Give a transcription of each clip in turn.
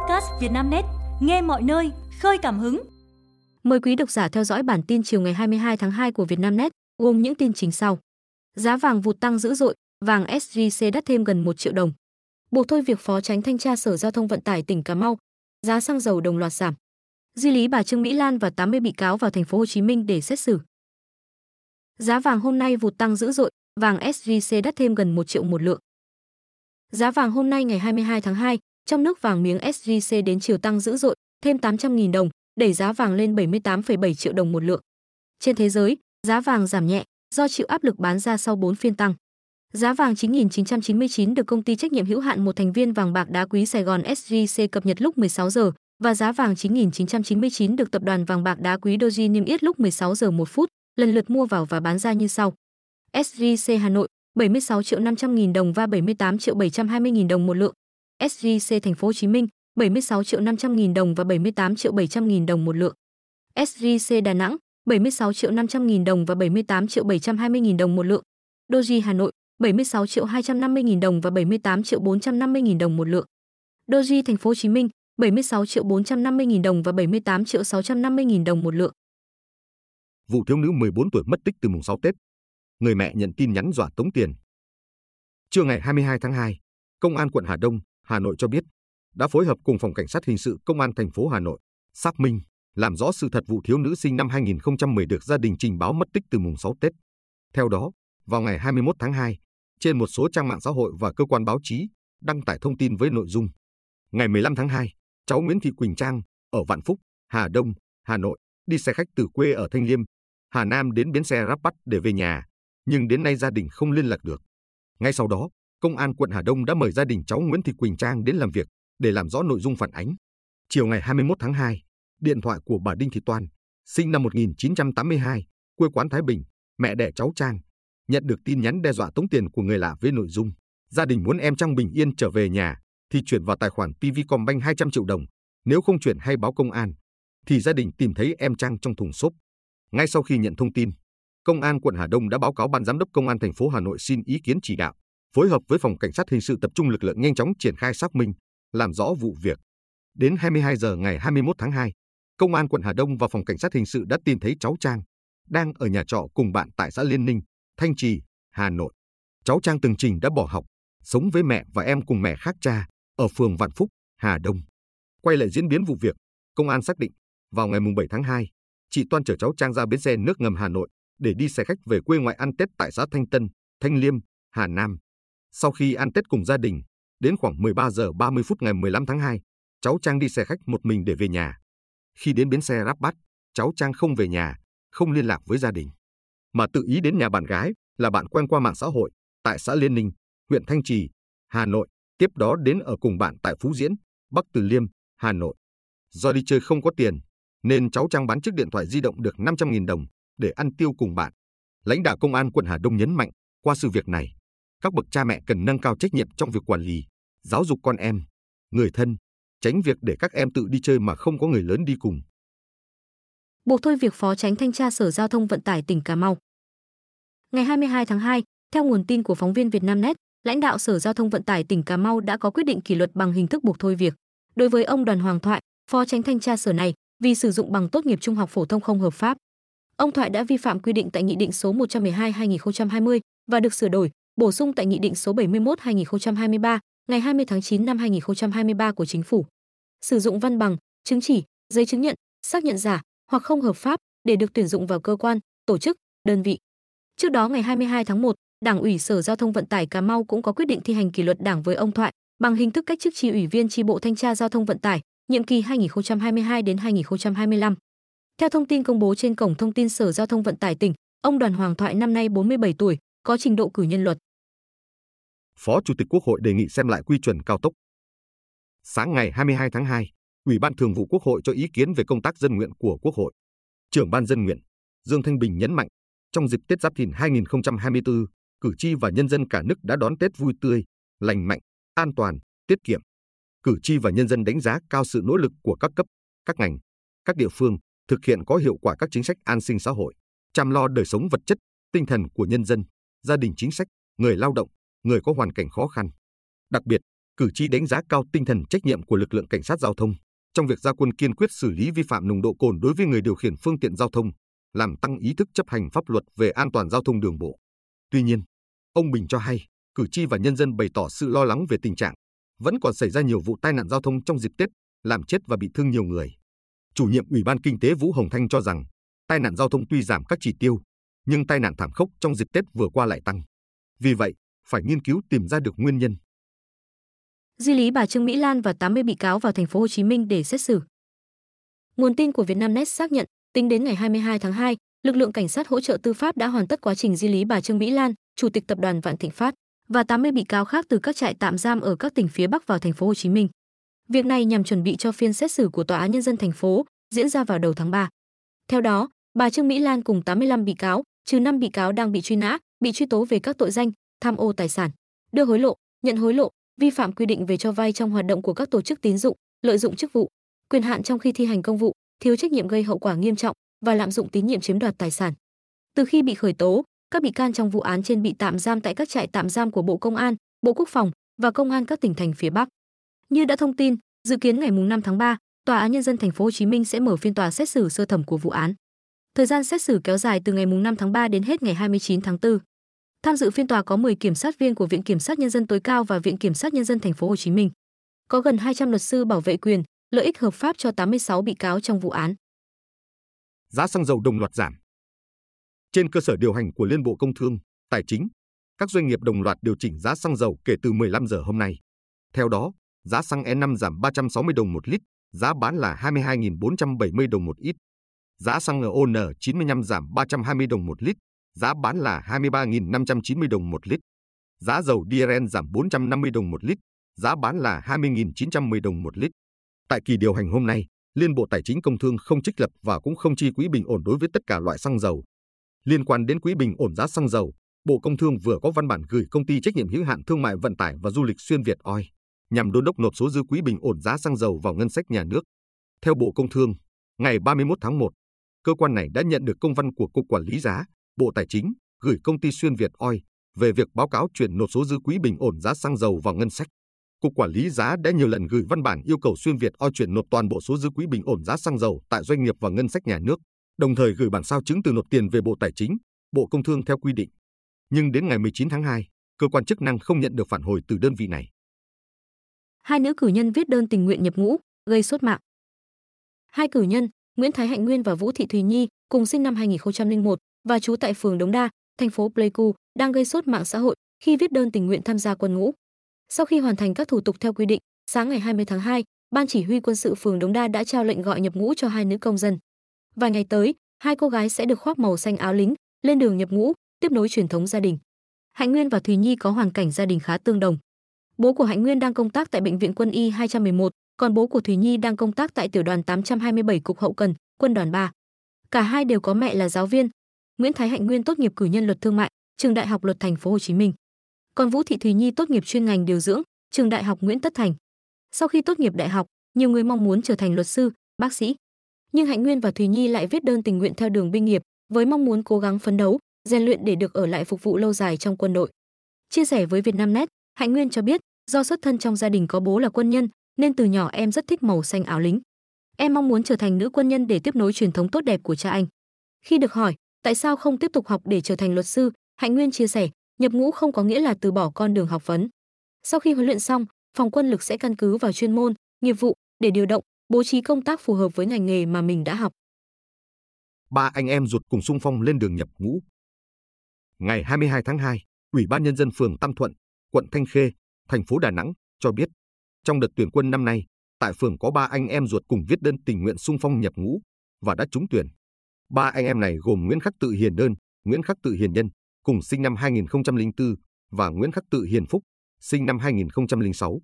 podcast Vietnamnet, nghe mọi nơi, khơi cảm hứng. Mời quý độc giả theo dõi bản tin chiều ngày 22 tháng 2 của Vietnamnet, gồm những tin chính sau. Giá vàng vụt tăng dữ dội, vàng SJC đắt thêm gần 1 triệu đồng. Buộc thôi việc Phó Tránh Thanh tra Sở Giao thông Vận tải tỉnh Cà Mau, giá xăng dầu đồng loạt giảm. Di lý bà Trương Mỹ Lan và 80 bị cáo vào thành phố Hồ Chí Minh để xét xử. Giá vàng hôm nay vụt tăng dữ dội, vàng SJC đắt thêm gần 1 triệu một lượng. Giá vàng hôm nay ngày 22 tháng 2, trong nước vàng miếng SJC đến chiều tăng dữ dội, thêm 800.000 đồng, đẩy giá vàng lên 78,7 triệu đồng một lượng. Trên thế giới, giá vàng giảm nhẹ do chịu áp lực bán ra sau 4 phiên tăng. Giá vàng 9.999 được công ty trách nhiệm hữu hạn một thành viên vàng bạc đá quý Sài Gòn SJC cập nhật lúc 16 giờ và giá vàng 9.999 được tập đoàn vàng bạc đá quý Doji niêm yết lúc 16 giờ 1 phút, lần lượt mua vào và bán ra như sau. SJC Hà Nội 76 triệu 500 nghìn đồng và 78 triệu 720 nghìn đồng một lượng. SJC Thành phố Hồ Chí Minh 76 triệu 500 nghìn đồng và 78 triệu 700 nghìn đồng một lượng. SJC Đà Nẵng 76 triệu 500 nghìn đồng và 78 triệu 720 nghìn đồng một lượng. Doji Hà Nội 76 triệu 250 nghìn đồng và 78 triệu 450 nghìn đồng một lượng. Doji Thành phố Hồ Chí Minh 76 triệu 450 nghìn đồng và 78 triệu 650 nghìn đồng một lượng. Vụ thiếu nữ 14 tuổi mất tích từ mùng 6 Tết. Người mẹ nhận tin nhắn dọa tống tiền. Trưa ngày 22 tháng 2, Công an quận Hà Đông, Hà Nội cho biết đã phối hợp cùng phòng cảnh sát hình sự công an thành phố Hà Nội xác minh, làm rõ sự thật vụ thiếu nữ sinh năm 2010 được gia đình trình báo mất tích từ mùng 6 Tết. Theo đó, vào ngày 21 tháng 2, trên một số trang mạng xã hội và cơ quan báo chí đăng tải thông tin với nội dung ngày 15 tháng 2, cháu Nguyễn Thị Quỳnh Trang ở Vạn Phúc, Hà Đông, Hà Nội đi xe khách từ quê ở Thanh Liêm, Hà Nam đến bến xe Ráp Bắt để về nhà, nhưng đến nay gia đình không liên lạc được. Ngay sau đó, Công an quận Hà Đông đã mời gia đình cháu Nguyễn Thị Quỳnh Trang đến làm việc để làm rõ nội dung phản ánh. Chiều ngày 21 tháng 2, điện thoại của bà Đinh Thị Toan, sinh năm 1982, quê quán Thái Bình, mẹ đẻ cháu Trang, nhận được tin nhắn đe dọa tống tiền của người lạ với nội dung gia đình muốn em Trang bình yên trở về nhà thì chuyển vào tài khoản PVcombank 200 triệu đồng, nếu không chuyển hay báo công an thì gia đình tìm thấy em Trang trong thùng xốp. Ngay sau khi nhận thông tin, Công an quận Hà Đông đã báo cáo ban giám đốc Công an thành phố Hà Nội xin ý kiến chỉ đạo, phối hợp với phòng cảnh sát hình sự tập trung lực lượng nhanh chóng triển khai xác minh, làm rõ vụ việc. Đến 22 giờ ngày 21 tháng 2, Công an quận Hà Đông và phòng cảnh sát hình sự đã tìm thấy cháu Trang đang ở nhà trọ cùng bạn tại xã Liên Ninh, Thanh Trì, Hà Nội. Cháu Trang từng trình đã bỏ học, sống với mẹ và em cùng mẹ khác cha ở phường Vạn Phúc, Hà Đông. Quay lại diễn biến vụ việc, công an xác định vào ngày 7 tháng 2, chị Toan chở cháu Trang ra bến xe nước ngầm Hà Nội để đi xe khách về quê ngoại ăn Tết tại xã Thanh Tân, Thanh Liêm, Hà Nam. Sau khi ăn Tết cùng gia đình, đến khoảng 13 giờ 30 phút ngày 15 tháng 2, cháu Trang đi xe khách một mình để về nhà. Khi đến bến xe Ráp bắt cháu Trang không về nhà, không liên lạc với gia đình, mà tự ý đến nhà bạn gái là bạn quen qua mạng xã hội tại xã Liên Ninh, huyện Thanh Trì, Hà Nội, tiếp đó đến ở cùng bạn tại Phú Diễn, Bắc Từ Liêm, Hà Nội. Do đi chơi không có tiền, nên cháu Trang bán chiếc điện thoại di động được 500.000 đồng để ăn tiêu cùng bạn. Lãnh đạo công an quận Hà Đông nhấn mạnh, qua sự việc này, các bậc cha mẹ cần nâng cao trách nhiệm trong việc quản lý, giáo dục con em, người thân, tránh việc để các em tự đi chơi mà không có người lớn đi cùng. Buộc thôi việc Phó Tránh Thanh tra Sở Giao thông Vận tải tỉnh Cà Mau. Ngày 22 tháng 2, theo nguồn tin của phóng viên Vietnamnet, lãnh đạo Sở Giao thông Vận tải tỉnh Cà Mau đã có quyết định kỷ luật bằng hình thức buộc thôi việc. Đối với ông Đoàn Hoàng Thoại, Phó Tránh Thanh tra Sở này, vì sử dụng bằng tốt nghiệp trung học phổ thông không hợp pháp. Ông Thoại đã vi phạm quy định tại Nghị định số 112/2020 và được sửa đổi, bổ sung tại Nghị định số 71/2023 ngày 20 tháng 9 năm 2023 của Chính phủ. Sử dụng văn bằng, chứng chỉ, giấy chứng nhận, xác nhận giả hoặc không hợp pháp để được tuyển dụng vào cơ quan, tổ chức, đơn vị. Trước đó ngày 22 tháng 1, Đảng ủy Sở Giao thông Vận tải Cà Mau cũng có quyết định thi hành kỷ luật Đảng với ông Thoại bằng hình thức cách chức tri ủy viên tri bộ thanh tra giao thông vận tải, nhiệm kỳ 2022 đến 2025. Theo thông tin công bố trên cổng thông tin Sở Giao thông Vận tải tỉnh, ông Đoàn Hoàng Thoại năm nay 47 tuổi, có trình độ cử nhân luật. Phó Chủ tịch Quốc hội đề nghị xem lại quy chuẩn cao tốc. Sáng ngày 22 tháng 2, Ủy ban Thường vụ Quốc hội cho ý kiến về công tác dân nguyện của Quốc hội. Trưởng ban dân nguyện, Dương Thanh Bình nhấn mạnh, trong dịp Tết Giáp Thìn 2024, cử tri và nhân dân cả nước đã đón Tết vui tươi, lành mạnh, an toàn, tiết kiệm. Cử tri và nhân dân đánh giá cao sự nỗ lực của các cấp, các ngành, các địa phương thực hiện có hiệu quả các chính sách an sinh xã hội, chăm lo đời sống vật chất, tinh thần của nhân dân, gia đình chính sách, người lao động, người có hoàn cảnh khó khăn. Đặc biệt, cử tri đánh giá cao tinh thần trách nhiệm của lực lượng cảnh sát giao thông trong việc ra quân kiên quyết xử lý vi phạm nồng độ cồn đối với người điều khiển phương tiện giao thông, làm tăng ý thức chấp hành pháp luật về an toàn giao thông đường bộ. Tuy nhiên, ông Bình cho hay, cử tri và nhân dân bày tỏ sự lo lắng về tình trạng vẫn còn xảy ra nhiều vụ tai nạn giao thông trong dịp Tết, làm chết và bị thương nhiều người. Chủ nhiệm Ủy ban Kinh tế Vũ Hồng Thanh cho rằng, tai nạn giao thông tuy giảm các chỉ tiêu, nhưng tai nạn thảm khốc trong dịp Tết vừa qua lại tăng. Vì vậy, phải nghiên cứu tìm ra được nguyên nhân. Di lý bà Trương Mỹ Lan và 80 bị cáo vào thành phố Hồ Chí Minh để xét xử. Nguồn tin của Vietnamnet xác nhận, tính đến ngày 22 tháng 2, lực lượng cảnh sát hỗ trợ tư pháp đã hoàn tất quá trình di lý bà Trương Mỹ Lan, chủ tịch tập đoàn Vạn Thịnh Phát và 80 bị cáo khác từ các trại tạm giam ở các tỉnh phía Bắc vào thành phố Hồ Chí Minh. Việc này nhằm chuẩn bị cho phiên xét xử của Tòa án nhân dân thành phố diễn ra vào đầu tháng 3. Theo đó, bà Trương Mỹ Lan cùng 85 bị cáo, trừ 5 bị cáo đang bị truy nã, bị truy tố về các tội danh tham ô tài sản, đưa hối lộ, nhận hối lộ, vi phạm quy định về cho vay trong hoạt động của các tổ chức tín dụng, lợi dụng chức vụ, quyền hạn trong khi thi hành công vụ, thiếu trách nhiệm gây hậu quả nghiêm trọng và lạm dụng tín nhiệm chiếm đoạt tài sản. Từ khi bị khởi tố, các bị can trong vụ án trên bị tạm giam tại các trại tạm giam của Bộ Công an, Bộ Quốc phòng và công an các tỉnh thành phía Bắc. Như đã thông tin, dự kiến ngày 5 tháng 3, Tòa án nhân dân thành phố Hồ Chí Minh sẽ mở phiên tòa xét xử sơ thẩm của vụ án. Thời gian xét xử kéo dài từ ngày 5 tháng 3 đến hết ngày 29 tháng 4. Tham dự phiên tòa có 10 kiểm sát viên của Viện Kiểm sát Nhân dân tối cao và Viện Kiểm sát Nhân dân thành phố Hồ Chí Minh. Có gần 200 luật sư bảo vệ quyền, lợi ích hợp pháp cho 86 bị cáo trong vụ án. Giá xăng dầu đồng loạt giảm. Trên cơ sở điều hành của Liên Bộ Công Thương, Tài chính, các doanh nghiệp đồng loạt điều chỉnh giá xăng dầu kể từ 15 giờ hôm nay. Theo đó, giá xăng E5 giảm 360 đồng một lít, giá bán là 22.470 đồng một ít. Giá xăng RON95 giảm 320 đồng một lít, giá bán là 23.590 đồng một lít. Giá dầu diesel giảm 450 đồng một lít, giá bán là 20.910 đồng một lít. Tại kỳ điều hành hôm nay, Liên Bộ Tài chính Công Thương không trích lập và cũng không chi quỹ bình ổn đối với tất cả loại xăng dầu. Liên quan đến quỹ bình ổn giá xăng dầu, Bộ Công Thương vừa có văn bản gửi công ty trách nhiệm hữu hạn thương mại vận tải và du lịch xuyên Việt Oil nhằm đôn đốc nộp số dư quỹ bình ổn giá xăng dầu vào ngân sách nhà nước. Theo Bộ Công Thương, ngày 31 tháng 1, cơ quan này đã nhận được công văn của Cục Quản lý giá, Bộ Tài chính gửi công ty xuyên Việt Oil về việc báo cáo chuyển nộp số dư quỹ bình ổn giá xăng dầu vào ngân sách. Cục Quản lý giá đã nhiều lần gửi văn bản yêu cầu xuyên Việt Oil chuyển nộp toàn bộ số dư quỹ bình ổn giá xăng dầu tại doanh nghiệp và ngân sách nhà nước, đồng thời gửi bản sao chứng từ nộp tiền về Bộ Tài chính, Bộ Công Thương theo quy định. Nhưng đến ngày 19 tháng 2, cơ quan chức năng không nhận được phản hồi từ đơn vị này. Hai nữ cử nhân viết đơn tình nguyện nhập ngũ, gây sốt mạng. Hai cử nhân, Nguyễn Thái Hạnh Nguyên và Vũ Thị Thùy Nhi, cùng sinh năm 2001 và trú tại phường Đống Đa, thành phố Pleiku, đang gây sốt mạng xã hội khi viết đơn tình nguyện tham gia quân ngũ. Sau khi hoàn thành các thủ tục theo quy định, sáng ngày 20 tháng 2, Ban chỉ huy quân sự phường Đống Đa đã trao lệnh gọi nhập ngũ cho hai nữ công dân. Vài ngày tới, hai cô gái sẽ được khoác màu xanh áo lính, lên đường nhập ngũ, tiếp nối truyền thống gia đình. Hạnh Nguyên và Thùy Nhi có hoàn cảnh gia đình khá tương đồng. Bố của Hạnh Nguyên đang công tác tại bệnh viện Quân y 211, còn bố của Thùy Nhi đang công tác tại tiểu đoàn 827 cục hậu cần, quân đoàn 3. Cả hai đều có mẹ là giáo viên. Nguyễn Thái Hạnh Nguyên tốt nghiệp cử nhân luật thương mại, trường Đại học Luật Thành phố Hồ Chí Minh. Còn Vũ Thị Thùy Nhi tốt nghiệp chuyên ngành điều dưỡng, trường Đại học Nguyễn Tất Thành. Sau khi tốt nghiệp đại học, nhiều người mong muốn trở thành luật sư, bác sĩ. Nhưng Hạnh Nguyên và Thùy Nhi lại viết đơn tình nguyện theo đường binh nghiệp với mong muốn cố gắng phấn đấu, rèn luyện để được ở lại phục vụ lâu dài trong quân đội. Chia sẻ với Vietnamnet, Hạnh Nguyên cho biết, do xuất thân trong gia đình có bố là quân nhân, nên từ nhỏ em rất thích màu xanh áo lính. Em mong muốn trở thành nữ quân nhân để tiếp nối truyền thống tốt đẹp của cha anh. Khi được hỏi, tại sao không tiếp tục học để trở thành luật sư, Hạnh Nguyên chia sẻ, nhập ngũ không có nghĩa là từ bỏ con đường học vấn. Sau khi huấn luyện xong, phòng quân lực sẽ căn cứ vào chuyên môn, nghiệp vụ để điều động, bố trí công tác phù hợp với ngành nghề mà mình đã học. Ba anh em ruột cùng sung phong lên đường nhập ngũ. Ngày 22 tháng 2, Ủy ban nhân dân phường Tam Thuận, quận Thanh Khê, thành phố Đà Nẵng cho biết, trong đợt tuyển quân năm nay, tại phường có ba anh em ruột cùng viết đơn tình nguyện sung phong nhập ngũ và đã trúng tuyển. Ba anh em này gồm Nguyễn Khắc Tự Hiền Đơn, Nguyễn Khắc Tự Hiền Nhân, cùng sinh năm 2004 và Nguyễn Khắc Tự Hiền Phúc, sinh năm 2006.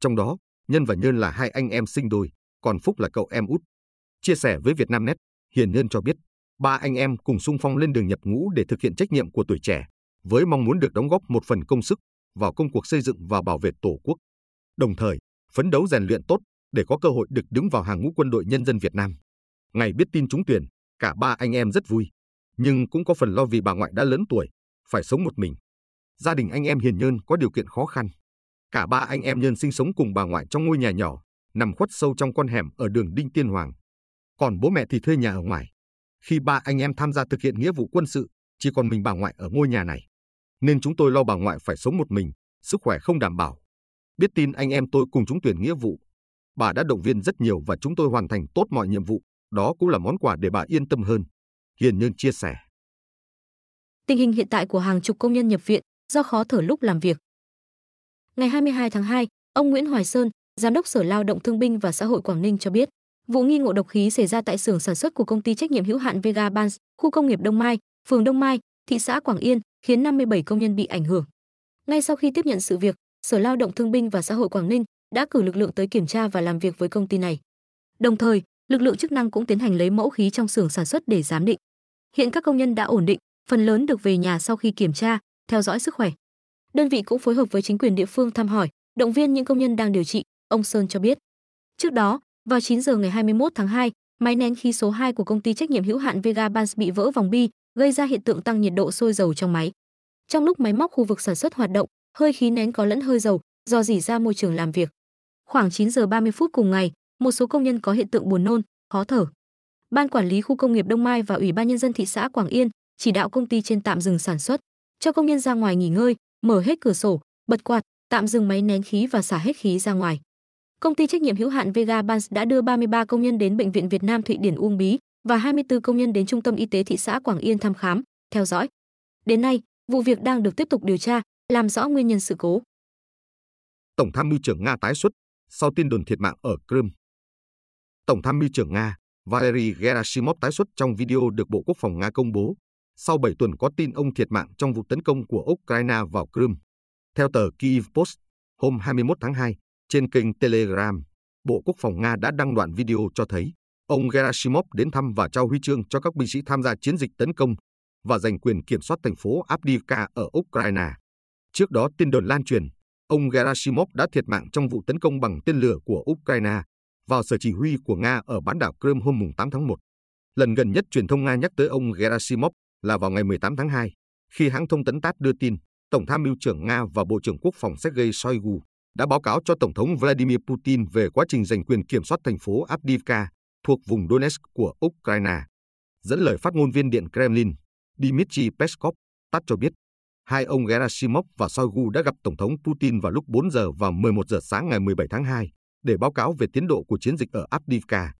Trong đó, Nhân và Nhân là hai anh em sinh đôi, còn Phúc là cậu em út. Chia sẻ với Vietnamnet, Hiền Nhân cho biết, ba anh em cùng sung phong lên đường nhập ngũ để thực hiện trách nhiệm của tuổi trẻ, với mong muốn được đóng góp một phần công sức vào công cuộc xây dựng và bảo vệ Tổ quốc. Đồng thời, phấn đấu rèn luyện tốt để có cơ hội được đứng vào hàng ngũ quân đội nhân dân Việt Nam. Ngày biết tin trúng tuyển, cả ba anh em rất vui, nhưng cũng có phần lo vì bà ngoại đã lớn tuổi, phải sống một mình. Gia đình anh em Hiền Nhơn có điều kiện khó khăn. Cả ba anh em nhơn sinh sống cùng bà ngoại trong ngôi nhà nhỏ, nằm khuất sâu trong con hẻm ở đường Đinh Tiên Hoàng. Còn bố mẹ thì thuê nhà ở ngoài. Khi ba anh em tham gia thực hiện nghĩa vụ quân sự, chỉ còn mình bà ngoại ở ngôi nhà này. Nên chúng tôi lo bà ngoại phải sống một mình, sức khỏe không đảm bảo. Biết tin anh em tôi cùng chúng tuyển nghĩa vụ, bà đã động viên rất nhiều và chúng tôi hoàn thành tốt mọi nhiệm vụ. Đó cũng là món quà để bà yên tâm hơn. Hiền Nhân chia sẻ. Tình hình hiện tại của hàng chục công nhân nhập viện do khó thở lúc làm việc. Ngày 22 tháng 2, ông Nguyễn Hoài Sơn, Giám đốc Sở Lao động Thương binh và Xã hội Quảng Ninh cho biết, vụ nghi ngộ độc khí xảy ra tại xưởng sản xuất của công ty trách nhiệm hữu hạn Vega Bans, khu công nghiệp Đông Mai, phường Đông Mai, thị xã Quảng Yên, khiến 57 công nhân bị ảnh hưởng. Ngay sau khi tiếp nhận sự việc, Sở Lao động Thương binh và Xã hội Quảng Ninh đã cử lực lượng tới kiểm tra và làm việc với công ty này. Đồng thời, lực lượng chức năng cũng tiến hành lấy mẫu khí trong xưởng sản xuất để giám định. Hiện các công nhân đã ổn định, phần lớn được về nhà sau khi kiểm tra, theo dõi sức khỏe. Đơn vị cũng phối hợp với chính quyền địa phương thăm hỏi, động viên những công nhân đang điều trị, ông Sơn cho biết. Trước đó, vào 9 giờ ngày 21 tháng 2, máy nén khí số 2 của công ty trách nhiệm hữu hạn Vega Bans bị vỡ vòng bi, gây ra hiện tượng tăng nhiệt độ sôi dầu trong máy. Trong lúc máy móc khu vực sản xuất hoạt động, hơi khí nén có lẫn hơi dầu, do dỉ ra môi trường làm việc. Khoảng 9 giờ 30 phút cùng ngày, một số công nhân có hiện tượng buồn nôn, khó thở. Ban quản lý khu công nghiệp Đông Mai và Ủy ban nhân dân thị xã Quảng Yên chỉ đạo công ty trên tạm dừng sản xuất, cho công nhân ra ngoài nghỉ ngơi, mở hết cửa sổ, bật quạt, tạm dừng máy nén khí và xả hết khí ra ngoài. Công ty trách nhiệm hữu hạn Vega Bans đã đưa 33 công nhân đến bệnh viện Việt Nam Thụy Điển Uông Bí và 24 công nhân đến trung tâm y tế thị xã Quảng Yên thăm khám, theo dõi. Đến nay, vụ việc đang được tiếp tục điều tra, làm rõ nguyên nhân sự cố. Tổng tham mưu trưởng Nga tái xuất sau tin đồn thiệt mạng ở Crimea. Tổng tham mưu trưởng Nga Valery Gerasimov tái xuất trong video được Bộ Quốc phòng Nga công bố sau 7 tuần có tin ông thiệt mạng trong vụ tấn công của Ukraine vào Crimea. Theo tờ Kyiv Post, hôm 21 tháng 2, trên kênh Telegram, Bộ Quốc phòng Nga đã đăng đoạn video cho thấy ông Gerasimov đến thăm và trao huy chương cho các binh sĩ tham gia chiến dịch tấn công và giành quyền kiểm soát thành phố Avdiivka ở Ukraine. Trước đó, tin đồn lan truyền, ông Gerasimov đã thiệt mạng trong vụ tấn công bằng tên lửa của Ukraine vào sở chỉ huy của Nga ở bán đảo Crimea hôm 8 tháng 1. Lần gần nhất truyền thông Nga nhắc tới ông Gerasimov là vào ngày 18 tháng 2, khi hãng thông tấn TASS đưa tin Tổng tham mưu trưởng Nga và Bộ trưởng Quốc phòng Sergei Shoigu đã báo cáo cho Tổng thống Vladimir Putin về quá trình giành quyền kiểm soát thành phố Avdiivka thuộc vùng Donetsk của Ukraine. Dẫn lời phát ngôn viên Điện Kremlin, Dmitry Peskov, TASS cho biết, hai ông Gerasimov và Shoigu đã gặp Tổng thống Putin vào lúc 4 giờ và 11 giờ sáng ngày 17 tháng 2 để báo cáo về tiến độ của chiến dịch ở Avdiivka.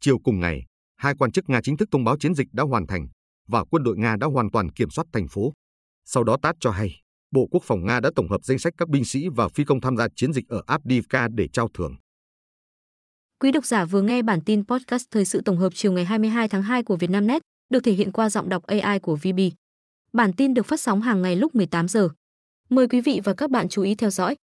Chiều cùng ngày, hai quan chức Nga chính thức thông báo chiến dịch đã hoàn thành và quân đội Nga đã hoàn toàn kiểm soát thành phố. Sau đó TASS cho hay, Bộ Quốc phòng Nga đã tổng hợp danh sách các binh sĩ và phi công tham gia chiến dịch ở Avdiivka để trao thưởng. Quý độc giả vừa nghe bản tin podcast thời sự tổng hợp chiều ngày 22 tháng 2 của Vietnamnet, được thể hiện qua giọng đọc AI của VB. Bản tin được phát sóng hàng ngày lúc 18 giờ. Mời quý vị và các bạn chú ý theo dõi.